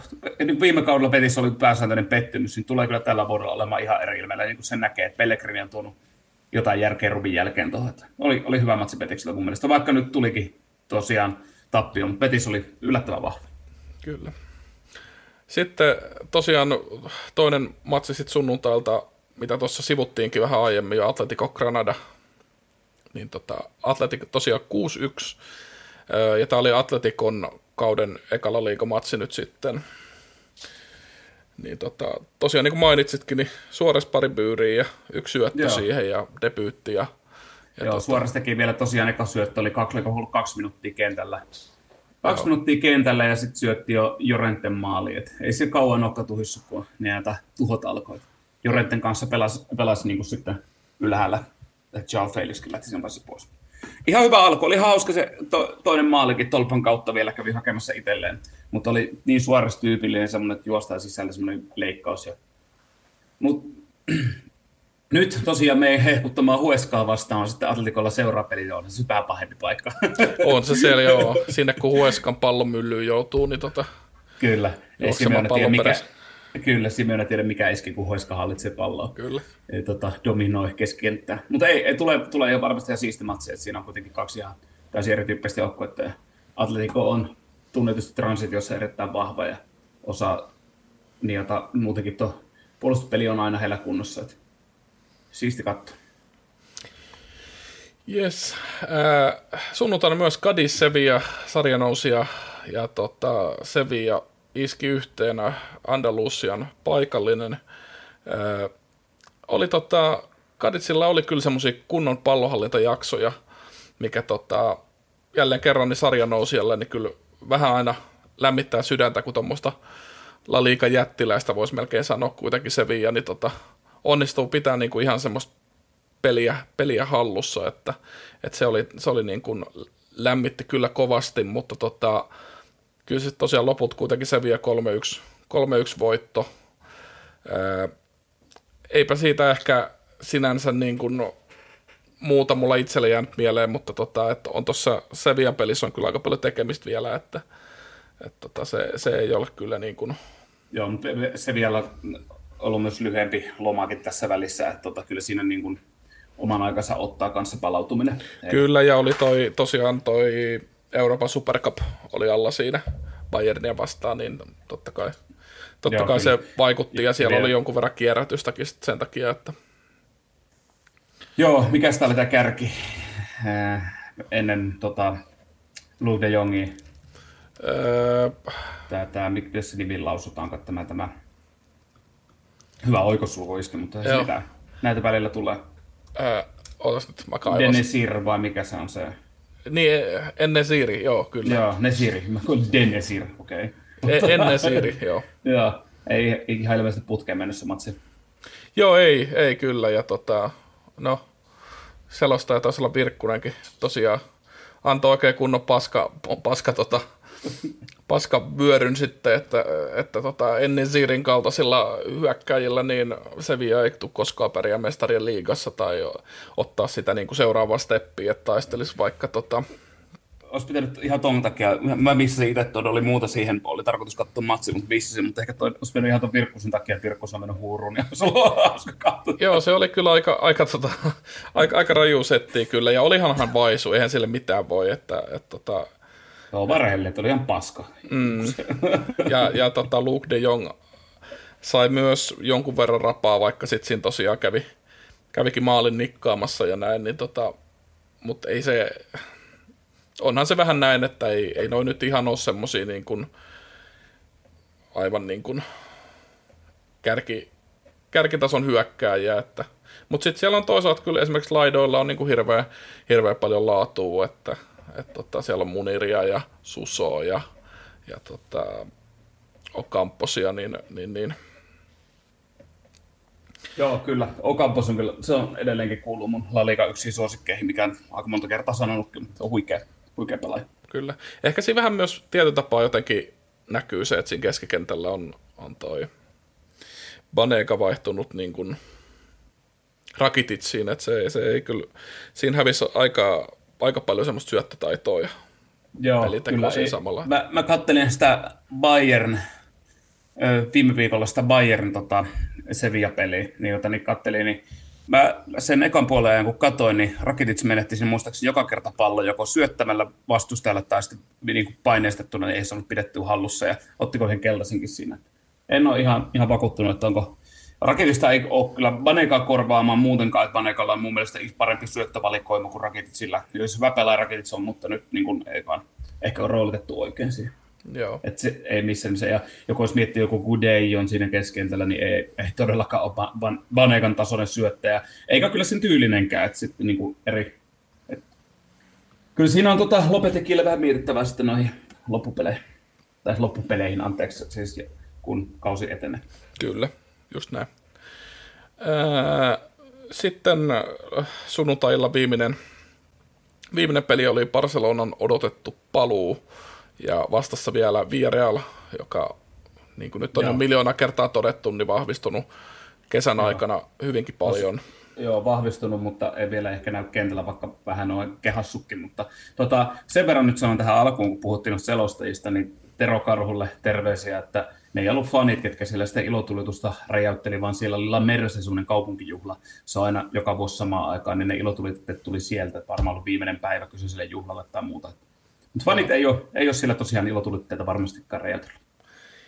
niin viime kaudella Betis oli pääsääntöinen pettymys, niin tulee kyllä tällä vuodella olemaan ihan eri ilmeellä, niin kuin sen näkee, että Pellegrini on tuonut jotain järkeä Rubin jälkeen tuohon. Oli, oli hyvä matsi Petiksellä mun mielestä, vaikka nyt tulikin tosiaan tappio, mutta Betis oli yllättävän vahva. Kyllä. Sitten tosiaan toinen matsi sitten sunnuntailta, mitä tuossa sivuttiinkin vähän aiemmin jo, Atletico Granada. Niin tota, Atletico tosiaan 6-1, ja tämä oli Atletikon kauden ekalla liikomatsi nyt sitten. Niin tota, tosiaan niin kuin mainitsitkin, niin Suores pari byyriä ja yksi syöttö Joo. siihen ja debyytti. Ja, ja Joo, tota... Suores teki vielä tosiaan eka syöttö, oli kaksi, kaksi minuuttia kentällä. Kaksi Joo. minuuttia kentällä ja sitten syötti jo Jorenten maali. Et ei se kauan nokka tuhissa, kun näitä tuhot alkoi. Jorenten kanssa pelasi, pelasi niin kuin sitten ylhäällä. Joao Felixkin lähti sen pois ihan hyvä alku. Oli hauska se to, toinen maalikin tolpan kautta vielä kävi hakemassa itselleen. Mutta oli niin tyypillinen semmoinen, että juostaa sisällä semmoinen leikkaus. Ja... Mut, nyt tosiaan me ei hehkuttamaan Hueskaa vastaan on sitten Atletikolla seuraapeli, on se sypää pahempi paikka. On se siellä joo. Sinne kun Hueskan pallomyllyyn joutuu, niin tota... Kyllä. Ei tiedä, mikä, Kyllä, Simeone tiedä mikä iski, kun Hoiska hallitsee palloa. Kyllä. Ei, tota, dominoi keskikenttää. Mutta ei, ei tule, tulee jo varmasti ihan siisti matsi, että siinä on kuitenkin kaksi ihan täysin erityyppistä joukkuetta. Ja Atletico on tunnetusti transitiossa erittäin vahva ja osaa niitä muutenkin tuo puolustuspeli on aina heillä kunnossa. Että siisti katto. Yes. Äh, sunnuntaina myös Cadiz Sevilla sarjanousia ja tota, Sevilla iski yhteenä Andalusian paikallinen. Ää, oli tota, Kaditsilla oli kyllä semmoisia kunnon pallohallintajaksoja, mikä tota, jälleen kerran niin sarjan nousijalle, niin kyllä vähän aina lämmittää sydäntä, kun tuommoista La Liga jättiläistä voisi melkein sanoa kuitenkin Sevilla, niin tota, onnistuu pitää niin kuin ihan semmoista peliä, peliä hallussa, että, että se oli, se oli niin kuin lämmitti kyllä kovasti, mutta tota, kyllä se tosiaan loput kuitenkin se vie 3-1, 3-1 voitto. Ää, eipä siitä ehkä sinänsä niin kuin, muuta mulla itselle jäänyt mieleen, mutta tota, että on tuossa Sevian pelissä on kyllä aika paljon tekemistä vielä, että, että tota, se, se, ei ole kyllä niin kuin... Joo, mutta se vielä ollut myös lyhyempi lomakin tässä välissä, että tota, kyllä siinä niin kuin oman aikansa ottaa kanssa palautuminen. Kyllä, ja oli toi, tosiaan toi Euroopan Supercup oli alla siinä Bayernia vastaan, niin totta kai, totta Joo, kai se vaikutti, ja siellä vielä. oli jonkun verran kierrätystäkin sen takia, että... Joo, mikä sitä oli tämä kärki äh, ennen tota, Luke de Jongia? Öö... Tämä, tämä, miten se nimi lausutaan, tämä, tämä hyvä oikosulkoiske, mutta se mitä näitä välillä tulee. Öö, ootas nyt, mä kaivas. Denesir vai mikä se on se? Niin, ennen Siiri, joo, kyllä. Joo, Nesiri. Mä kuulin Denesir, okei. Okay. E- ennen Siiri, joo. joo, ei, ihan ilmeisesti putkeen mennyt se matsi. Joo, ei, ei kyllä. Ja tota, no, selostaja taisi olla Virkkunenkin tosiaan antoi oikein kunnon paska, paska tota, paska vyöryn sitten, että, että tota, ennen Siirin kaltaisilla hyökkäjillä niin Sevilla ei tule koskaan pärjää mestarien liigassa tai ottaa sitä niin kuin seuraavaa steppiä, että taistelisi vaikka tota, olisi pitänyt ihan ton takia, mä missasin itse tuon, oli muuta siihen, oli tarkoitus katsoa matsi, mutta missasin, mutta ehkä toi, olisi mennyt ihan tuon Virkkusen takia, että Virkkus on mennyt huuruun, ja se hauska katsoa. Joo, se oli kyllä aika, aika, tota, aika, aika raju setti kyllä, ja olihanhan vaisu, eihän sille mitään voi, että, että tota, Joo, varhelle, että oli ihan paska. Mm. Ja, ja tota, Luke de Jong sai myös jonkun verran rapaa, vaikka sitten siinä tosiaan kävi, kävikin maalin nikkaamassa ja näin, niin tota, mutta ei se, onhan se vähän näin, että ei, ei noin nyt ihan ole semmosia niin kuin, aivan niin kuin kärki, kärkitason hyökkääjiä, että mutta sitten siellä on toisaalta kyllä esimerkiksi laidoilla on niin kuin hirveän, hirveän paljon laatua, että, että tota, siellä on Muniria ja Susoa ja, ja tota, Okamposia, niin, niin, niin Joo, kyllä. Ocampos on kyllä, se on edelleenkin kuuluu mun La Liga yksi suosikkeihin, mikä on aika monta kertaa sanonutkin, mutta se on huikea, huikea pelaaja. Kyllä. Ehkä siinä vähän myös tietyn tapaa jotenkin näkyy se, että siinä keskikentällä on, on toi Banega vaihtunut niin kuin Rakititsiin, että se, se ei kyllä, siinä hävisi aika, aika paljon semmoista syöttötaitoa ja Joo, kyllä. Ei, samalla. Mä, mä kattelin sitä Bayern, viime viikolla sitä Bayern tota, Sevilla-peliä, niin jota niin kattelin, niin mä sen ekan puolen ajan kun katsoin, niin Rakitic menetti sen muistaakseni joka kerta pallo joko syöttämällä vastustajalle tai sitten niin kuin paineistettuna, niin ei saanut pidettyä hallussa ja ottiko sen keltaisenkin siinä. En ole ihan, ihan vakuuttunut, että onko Rakitista ei ole kyllä Banekaa korvaamaan muutenkaan, että Banekalla on mun mielestä parempi syöttövalikoima kuin Rakiticilla. Jos Väpälä Rakitic on, mutta nyt niin kuin, ei vaan ehkä on roolitettu oikein siihen. Joo. Et se ei missään se, ja joku jos miettii joku Gudei on siinä keskentällä, niin ei, ei todellakaan ole Ban- Banegan tasoinen syöttäjä. Eikä kyllä sen tyylinenkään, että sitten niinku eri... Et, kyllä siinä on tota Lopetekille vähän mietittävää sitten noihin loppupeleihin. Tai loppupeleihin, anteeksi, siis kun kausi etenee. Kyllä, just näin. sitten sunnuntailla viimeinen, viimeinen peli oli Barcelonan odotettu paluu ja vastassa vielä Villarreal, joka niin kuin nyt on Joo. jo miljoona kertaa todettu, niin vahvistunut kesän Joo. aikana hyvinkin paljon. Joo, vahvistunut, mutta ei vielä ehkä näy kentällä, vaikka vähän on kehassukki. Mutta tota, sen verran nyt sanon tähän alkuun, kun puhuttiin selostajista, niin Tero Karhulle terveisiä, että ne ei ollut fanit, ketkä siellä sitä ilotulitusta räjäytteli, vaan siellä oli La semmoinen kaupunkijuhla. Se on aina joka vuosi samaan aikaan, niin ne ilotulitteet tuli sieltä. Varmaan ollut viimeinen päivä kyseiselle juhlalle tai muuta. Mutta fanit ei ole, ei ole siellä tosiaan ilotulitteita varmastikaan räjäytellyt.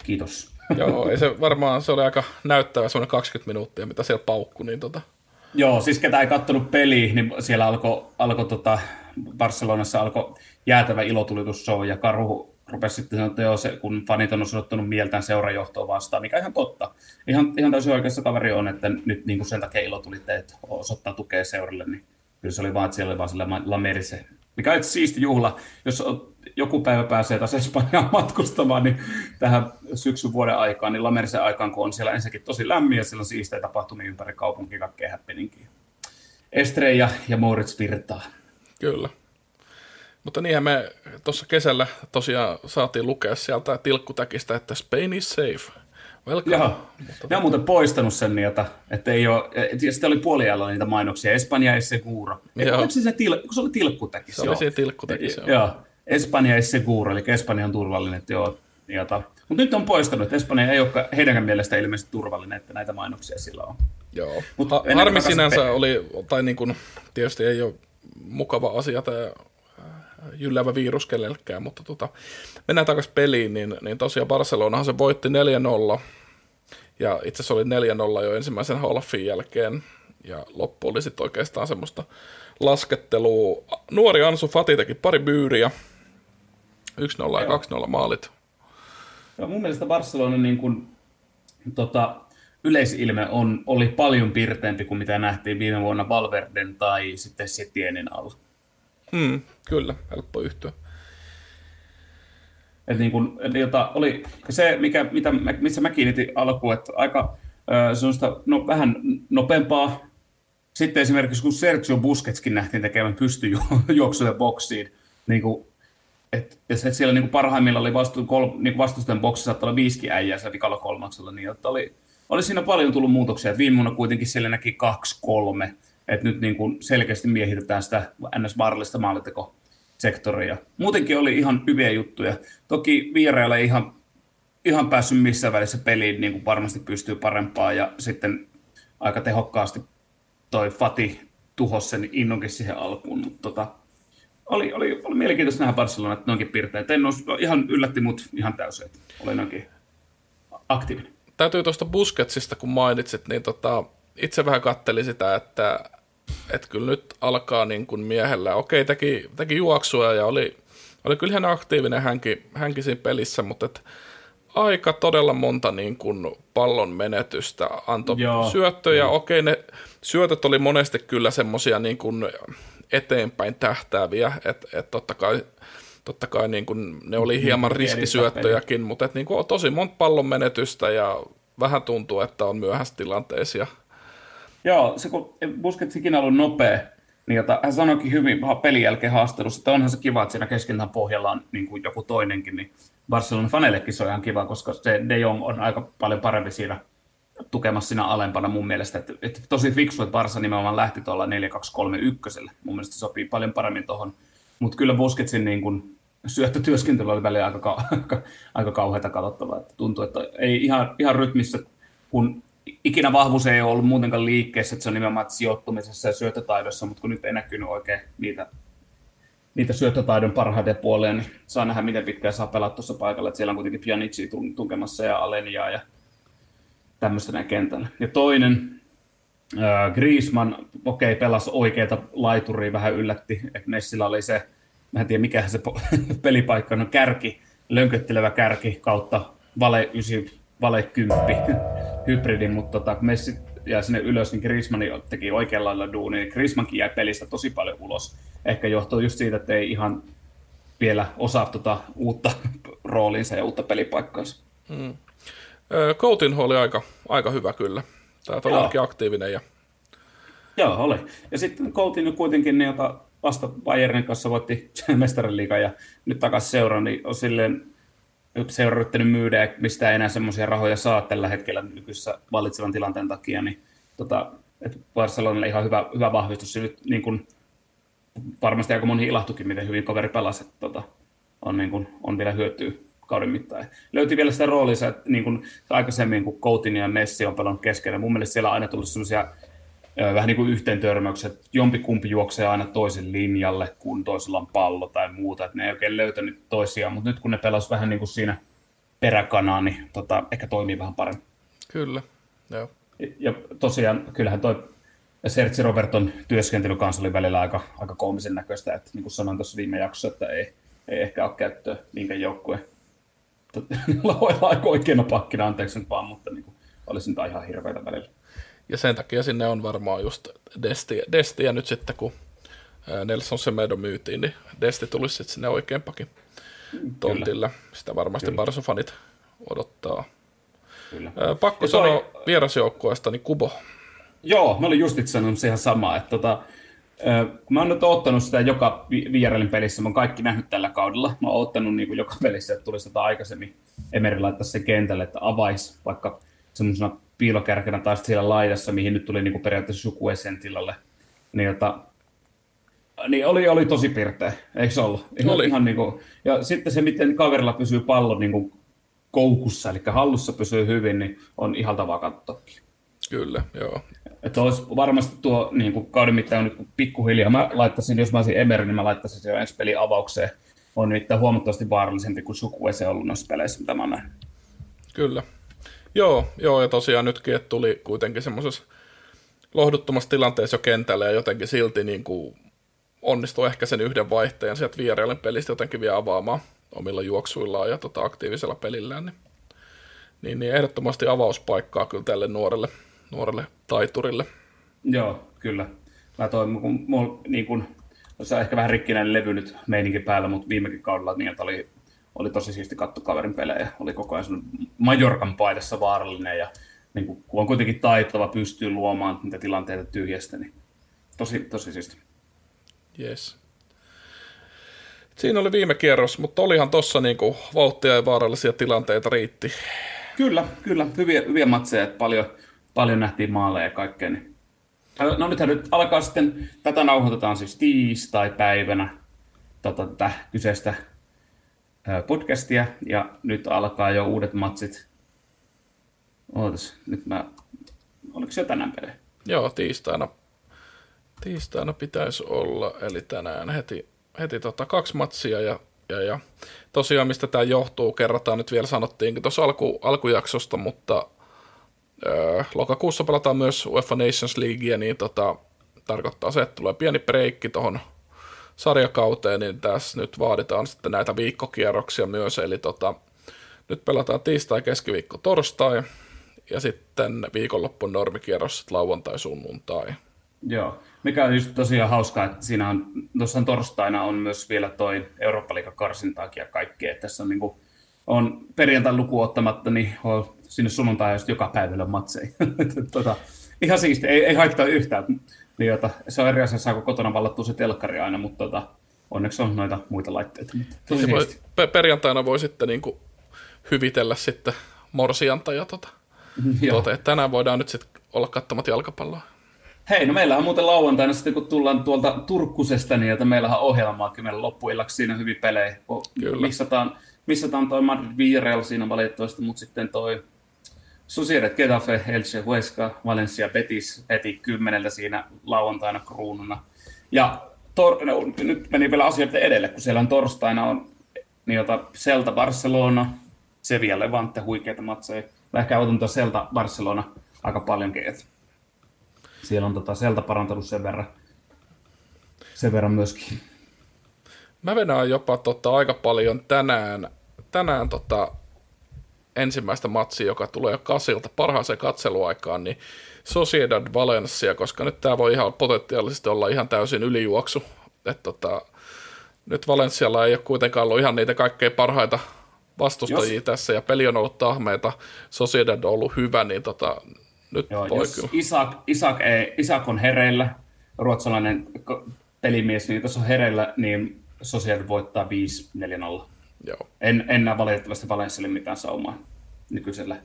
Kiitos. Joo, ei se varmaan, se oli aika näyttävä semmoinen 20 minuuttia, mitä siellä paukku, niin tota... Joo, siis ketä ei kattonut peliä, niin siellä alkoi, alko, tota, Barcelonassa alkoi jäätävä ilotulitusshow ja Karhu rupesi sitten sanoa, että joo, se, kun fanit on osoittanut mieltään seurajohtoa vastaan, mikä ihan totta. Ihan, ihan täysin oikeassa kaveri on, että nyt niin kuin sen takia ilotulitteet osoittaa tukea seuralle, niin kyllä se oli vaan, että siellä oli vaan sillä Lamerise mikä on siisti juhla, jos joku päivä pääsee taas Espanjaan matkustamaan niin tähän syksyn vuoden aikaan, niin Lamerisen aikaan, kun on siellä ensinnäkin tosi lämmin ja siellä on siistejä tapahtumia ympäri kaupunkia, kaikkea happeningia. Estreja ja Moritz virtaa. Kyllä. Mutta niinhän me tuossa kesällä tosiaan saatiin lukea sieltä tilkkutäkistä, että Spain is safe. Welcome. Joo, ne on muuten poistanut sen niitä, että ei ole, ja sitten oli puoliajalla niitä mainoksia, Espanja ei seguro. Se, se, til, se oli tilkkutäkis? Se oli siinä tilkkutäkis, joo. joo. Espanja ei seguro, eli Espanja on turvallinen, että joo. Jota. Mutta nyt on poistanut, että Espanja ei ole heidänkään mielestä ilmeisesti turvallinen, että näitä mainoksia sillä on. Joo, mutta harmi sinänsä pe- oli, tai niin kuin, tietysti ei ole mukava asia tämä jylläävä virus kenellekään, mutta tota, mennään takaisin peliin, niin, niin tosiaan Barcelonahan se voitti 4-0 ja itse asiassa oli 4-0 jo ensimmäisen halfin jälkeen, ja loppu oli sitten oikeastaan semmoista laskettelua. Nuori Ansu Fati teki pari byyriä, 1-0 ja 2-0 maalit. Ja mun mielestä Barcelonan niin kun, tota, yleisilme on, oli paljon pirteempi kuin mitä nähtiin viime vuonna Valverden tai sitten Setienin alla. Hmm, kyllä, helppo yhtyä. Et niin kun, jota oli se, mikä, mitä, missä mä kiinnitin alkuun, että aika sellaista no, vähän nopeampaa. Sitten esimerkiksi kun Sergio Busquetskin nähtiin tekemään pystyjuoksuja boksiin, niin kuin, et, ja se, siellä niin kuin parhaimmilla oli vastu, kol, niin vastustajan boksissa saattaa olla viisikin äijää siellä vikalla kolmaksella, niin että oli, oli siinä paljon tullut muutoksia. Et viime vuonna kuitenkin siellä näki kaksi, kolme, että nyt niin kuin selkeästi miehitetään sitä ns-vaarallista maalitekoa sektoria. Muutenkin oli ihan hyviä juttuja. Toki Vierailla ei ihan, ihan päässyt missään välissä peliin, niin kuin varmasti pystyy parempaa, ja sitten aika tehokkaasti toi Fati tuhosi sen innonkin siihen alkuun, mutta tota, oli, oli, oli mielenkiintoista nähdä Barcelona, että noinkin piirteet. En olisi, ihan yllätti mut ihan täysin, että oli noinkin aktiivinen. Täytyy tuosta Busquetsista, kun mainitsit, niin tota, itse vähän kattelin sitä, että että kyllä nyt alkaa niin kuin miehellä, okei teki, teki juoksua ja oli, oli kyllä ihan aktiivinen hänkin, hänkin siinä pelissä, mutta et aika todella monta niin kuin pallon menetystä antoi Joo. syöttöjä. Joo. Okei, ne syötöt oli monesti kyllä semmoisia niin kuin eteenpäin tähtääviä, että et totta kai totta kai niin kuin, ne oli hieman riskisyöttöjäkin, mutta et, niin kuin, tosi monta pallon menetystä ja vähän tuntuu, että on myöhässä tilanteessa. Joo, se kun Busquets ikinä ollut nopea, niin jota, hän sanoikin hyvin pelin jälkeen haastelussa, että onhan se kiva, että siinä keskentän pohjalla on niin kuin joku toinenkin, niin Barcelonan faneillekin se on ihan kiva, koska se De Jong on aika paljon parempi siinä tukemassa siinä alempana mun mielestä. Että, että tosi fiksu, että Barsa nimenomaan lähti tuolla 4-2-3-1. Mun mielestä se sopii paljon paremmin tuohon. Mutta kyllä Busketsin niin kun, syöttötyöskentely oli välillä aika, aika, aika kauheata katsottavaa. Että tuntuu, että ei ihan, ihan rytmissä, kun ikinä vahvuus ei ole ollut muutenkaan liikkeessä, että se on nimenomaan sijoittumisessa ja syöttötaidossa, mutta kun nyt ei näkynyt oikein niitä, niitä syöttötaidon parhaita puolia, niin saa nähdä, miten pitkään saa pelata tuossa paikalla. Että siellä on kuitenkin Pjanici tunkemassa ja Alenia ja tämmöistä näin kentällä. Ja toinen, äh, Griezmann, okei, okay, pelasi oikeita laituria, vähän yllätti, että Messillä oli se, mä en tiedä mikä se pelipaikka on, no kärki, lönköttelevä kärki kautta vale 9, vale 10 hybridi, mutta tota, Messi ja sinne ylös, niin Griezmann teki oikealla lailla duuni, niin Griezmannkin jäi pelistä tosi paljon ulos. Ehkä johtuu just siitä, että ei ihan vielä osaa tota uutta roolinsa ja uutta pelipaikkaansa. Hmm. Coutinho oli aika, aika hyvä kyllä. Tämä todellakin aktiivinen. Ja... Joo, oli. Ja sitten Coutinho kuitenkin, niin, jota vasta Bayernin kanssa voitti mestariliigan ja nyt takaisin seuraan, niin on silleen seura yrittänyt myydä ja mistä ei enää semmoisia rahoja saa tällä hetkellä nykyisessä vallitsevan tilanteen takia, niin tota, että Barcelonille ihan hyvä, hyvä vahvistus. Se nyt niin kuin, varmasti aika moni ilahtukin, miten hyvin kaveri pelasi, että tota, on, niin kuin, on vielä hyötyä kauden mittaan. Löytyi vielä sitä roolia, että niin kuin aikaisemmin, kun Coutinho ja Messi on pelannut keskenään, mun mielestä siellä on aina tullut sellaisia vähän niin kuin yhteen törmäykset, jompi kumpi juoksee aina toisen linjalle, kun toisella on pallo tai muuta, että ne ei oikein löytänyt toisiaan, mutta nyt kun ne pelasivat vähän niin kuin siinä peräkanaa, niin tota, ehkä toimii vähän paremmin. Kyllä, joo. Ja, ja tosiaan, kyllähän toi Sertsi Roberton työskentely kanssa oli välillä aika, aika koomisen näköistä, että niin kuin sanoin tuossa viime jaksossa, että ei, ei ehkä ole käyttöä minkään joukkueen lahoilla aika oikeana pakkina, anteeksi nyt vaan, mutta niin kuin, olisi nyt ihan hirveitä välillä. Ja sen takia sinne on varmaan just Desti, Desti ja nyt sitten kun Nelson Semedo myytiin, niin Desti tulisi sitten sinne oikeampakin tontille. Kyllä. Sitä varmasti. Barsofanit odottaa. Kyllä. Pakko ja sanoa toi... vierasjoukkueesta, niin Kubo. Joo, mä olin just itse sanonut se ihan sama, että tota, kun mä oon nyt ottanut sitä joka vierailin pelissä, mä oon kaikki nähnyt tällä kaudella. Mä oon ottanut niin kuin joka pelissä, että tulisi tota aikaisemmin Emeri laittaa se kentälle, että avaisi vaikka semmoisena piilokärkenä taas siellä laidassa, mihin nyt tuli niin kuin periaatteessa Sukuesen tilalle. Niin, jota, niin oli, oli tosi pirteä, eikö se ollut? Ihan, oli. Ihan niin kuin, ja sitten se, miten kaverilla pysyy pallo niin kuin koukussa, eli hallussa pysyy hyvin, niin on ihaltavaa katsoa. Kyllä, joo. Että olisi varmasti tuo niin kuin kauden mittaan nyt pikkuhiljaa. Mä laittaisin, jos mä olisin Emery, niin mä laittaisin se jo ensi pelin avaukseen. On nyt huomattavasti vaarallisempi kuin Sukuese ollut noissa peleissä, mitä mä näen. Kyllä. Joo, joo, ja tosiaan nytkin, että tuli kuitenkin semmoisessa lohduttomassa tilanteessa jo kentälle ja jotenkin silti niin kuin onnistui ehkä sen yhden vaihteen sieltä Vierailin pelistä jotenkin vielä avaamaan omilla juoksuillaan ja tota, aktiivisella pelillään, niin, niin, niin ehdottomasti avauspaikkaa kyllä tälle nuorelle, nuorelle taiturille. Joo, kyllä. Mä toin, kun mulla niin kun, on ehkä vähän rikkinäinen levy nyt meininkin päällä, mutta viimekin kaudella niiltä oli oli tosi siisti katto kaverin pelejä. Oli koko ajan Majorkan paidassa vaarallinen ja niin kuin, kun on kuitenkin taitava, pystyy luomaan niitä tilanteita tyhjästä, niin tosi, tosi siisti. Yes. Siinä oli viime kierros, mutta olihan tuossa niinku vauhtia ja vaarallisia tilanteita riitti. Kyllä, kyllä. Hyviä, hyviä matseja, että paljon, paljon nähtiin maaleja ja kaikkea. Niin. No nythän nyt alkaa sitten, tätä nauhoitetaan siis tiistai-päivänä tota, tätä kyseistä podcastia ja nyt alkaa jo uudet matsit. Ootas, nyt mä, oliko se tänään pelejä? Joo, tiistaina, tiistaina pitäisi olla, eli tänään heti, heti tota kaksi matsia ja, ja, ja tosiaan mistä tämä johtuu, kerrataan nyt vielä sanottiinkin tuossa alku, alkujaksosta, mutta ö, lokakuussa pelataan myös UEFA Nations Leaguea, niin tota, tarkoittaa se, että tulee pieni breikki tuohon sarjakauteen, niin tässä nyt vaaditaan sitten näitä viikkokierroksia myös, eli tota, nyt pelataan tiistai, keskiviikko, torstai, ja sitten viikonloppun normikierros lauantai, sunnuntai. Joo, mikä on just tosiaan hauskaa, että siinä on, tuossa torstaina on myös vielä toi eurooppa karsintaakin ja kaikkea. Että tässä on, niin kuin, on perjantain luku ottamatta, niin on sinne sunnuntai just joka päivällä matseja. tota, ihan siisti, ei, ei haittaa yhtään. Niin, jota, se on eri asia, saako kotona vallattua se telkkari aina, mutta tota, onneksi on noita muita laitteita. Tosi voi, perjantaina voi sitten niin kuin hyvitellä sitten morsianta ja tota, tuota, että tänään voidaan nyt sitten olla katsomat jalkapalloa. Hei, no meillä on muuten lauantaina sitten, kun tullaan tuolta Turkkusesta, niin että meillähän on ohjelmaakin meillä loppuillaksi siinä hyvin pelejä. Kyllä. Missataan, missataan toi Madrid Villarreal siinä valitettavasti, mutta sitten toi Sociedad Getafe, Elche, Huesca, Valencia, Betis heti kymmeneltä siinä lauantaina kruununa. Ja tor- no, nyt meni vielä asioita edelle, kun siellä on torstaina on niin jota Celta Barcelona, Sevilla Levante, huikeita matseja. Mä ehkä otan tuon Celta Barcelona aika paljonkin, että siellä on tota Celta parantanut sen verran, sen verran myöskin. Mä vedän jopa tota aika paljon tänään, tänään tota ensimmäistä matsia, joka tulee jo kasilta parhaaseen katseluaikaan, niin Sociedad Valencia, koska nyt tämä voi ihan potentiaalisesti olla ihan täysin ylijuoksu. Et tota, nyt Valencialla ei ole kuitenkaan ollut ihan niitä kaikkein parhaita vastustajia jos... tässä, ja peli on ollut tahmeita, Sociedad on ollut hyvä, niin tota, nyt Joo, voi jos kyllä. Isak, Isak, ei, Isak on hereillä, ruotsalainen pelimies, niin tuossa on hereillä, niin Sociedad voittaa 5-4-0. Joo. En, en näe valitettavasti Valenssille mitään saumaa nykyisellä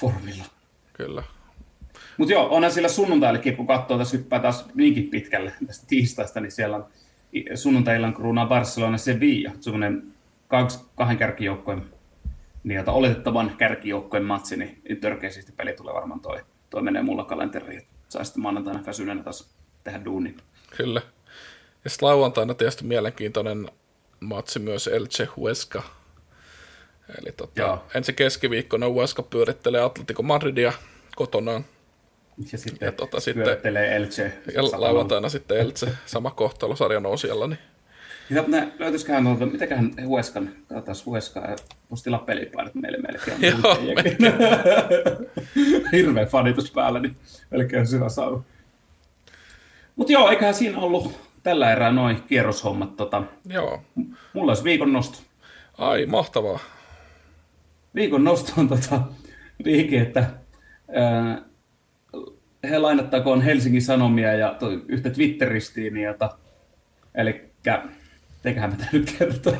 formilla. Kyllä. Mutta joo, onhan sillä sunnuntaillekin, kun katsoo tässä hyppää taas niinkin pitkälle tästä tiistaista, niin siellä on sunnuntaillan kruunaa Barcelona Sevilla, semmoinen kahden kärkijoukkojen, niin oletettavan kärkijoukkojen matsi, niin törkeästi peli tulee varmaan toi, toi menee mulla kalenteriin, että saa sitten maanantaina väsyneenä taas tehdä duuni. Kyllä. Ja sitten lauantaina tietysti mielenkiintoinen matsi myös Elche Huesca. Eli tota, ensi keskiviikkona Huesca pyörittelee Atletico Madridia kotonaan. Ja sitten, ja tota, sitten Elche. Ja lauantaina sitten Elche, sama kohtalo sarjan nousijalla. Niin. Ja ne, löytyisiköhän tuolta, mitäköhän Hueskan, katsotaan Hueskaa, postilla pelipaidat meille melkein. Joo, Hirveä fanitus päällä, niin melkein hyvä saada. Mutta joo, eiköhän siinä ollut tällä erää noin kierroshommat. Tota, Joo. Mulla olisi viikon nosto. Ai, mahtavaa. Viikon nosto on tota, liike, että ää, he lainattakoon Helsingin Sanomia ja toi, yhtä Twitteristiin. Jota, eli teköhän mä nyt kertoa.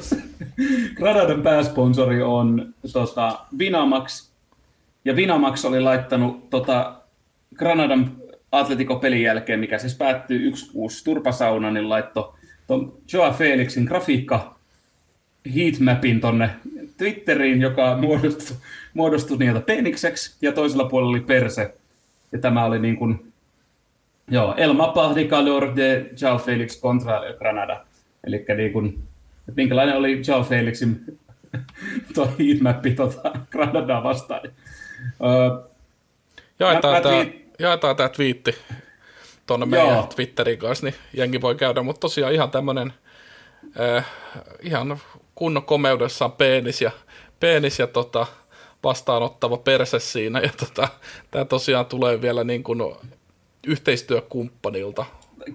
Granadan pääsponsori on tota, Vinamax. Ja Vinamax oli laittanut tota, Granadan Atletico pelin jälkeen, mikä siis päättyy 1-6 Turpasauna, niin laitto tuon Joa Felixin grafiikka heatmapin tonne Twitteriin, joka muodostui, muodostui niiltä penikseksi, ja toisella puolella oli perse. Ja tämä oli niin kuin, joo, El mapa de calor de Joao Felix contra Granada. Eli niin kuin, että minkälainen oli Joao Felixin tuo heatmappi tota, Granadaa vastaan. Öö, Jaetaan tämä jaetaan tämä twiitti tuonne meidän Twitterin kanssa, niin jengi voi käydä, mutta tosiaan ihan tämmöinen äh, ihan kunnon komeudessaan peenis ja, peenis ja tota, vastaanottava perse siinä, ja tota, tämä tosiaan tulee vielä niin kuin yhteistyökumppanilta.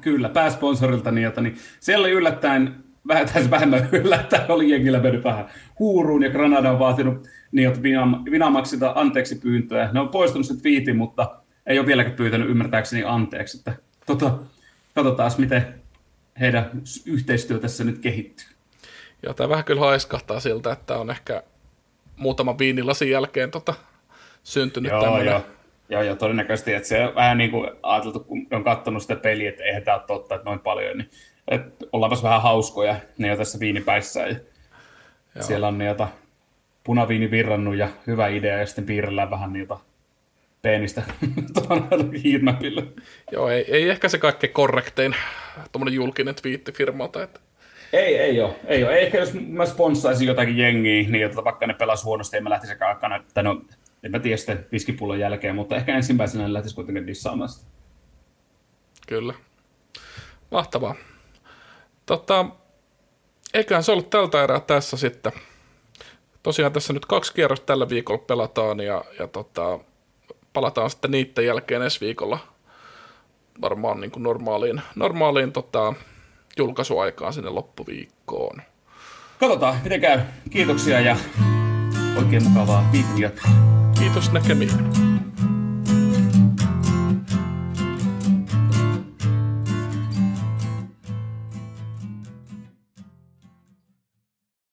Kyllä, pääsponsorilta niiltä, niin siellä oli yllättäen vähän, tässä vähemmän yllättäen oli jengillä mennyt vähän huuruun, ja Granada on vaatinut että Vinamaksilta anteeksi pyyntöä. Ne on poistunut se twiitin, mutta ei ole vieläkään pyytänyt ymmärtääkseni anteeksi. Että, tota, katsotaan, miten heidän yhteistyö tässä nyt kehittyy. Joo, tämä vähän kyllä haiskahtaa siltä, että on ehkä muutaman viinilasin jälkeen tota, syntynyt joo, tämmöinen. Joo. Joo, joo, todennäköisesti, että se on vähän niin kuin ajateltu, kun on katsonut sitä peliä, että eihän tämä ole totta, että noin paljon, niin että ollaanpas vähän hauskoja, ne jo tässä viinipäissä. Ja siellä on niitä punaviini virrannut ja hyvä idea, ja sitten piirrellään vähän niitä peenistä heatmapille. Joo, ei, ei ehkä se kaikkein korrektein tuommoinen julkinen twiitti firmalta. Että... Ei, ei ole, ei ole. Ehkä jos mä sponssaisin jotakin jengiä, niin että vaikka ne pelas huonosti, en mä lähtisi aikana, että no, en mä tiedä sitten viskipullon jälkeen, mutta ehkä ensimmäisenä ne lähtisi kuitenkin dissaamaan sitä. Kyllä. Mahtavaa. Tota, eiköhän se ollut tältä erää tässä sitten. Tosiaan tässä nyt kaksi kierrosta tällä viikolla pelataan ja, ja tota, palataan sitten niiden jälkeen ensi viikolla varmaan niin kuin normaaliin, normaaliin tota, julkaisuaikaan sinne loppuviikkoon. Katsotaan, miten käy. Kiitoksia ja oikein mukavaa viikon jatkoa. Kiitos näkemiin.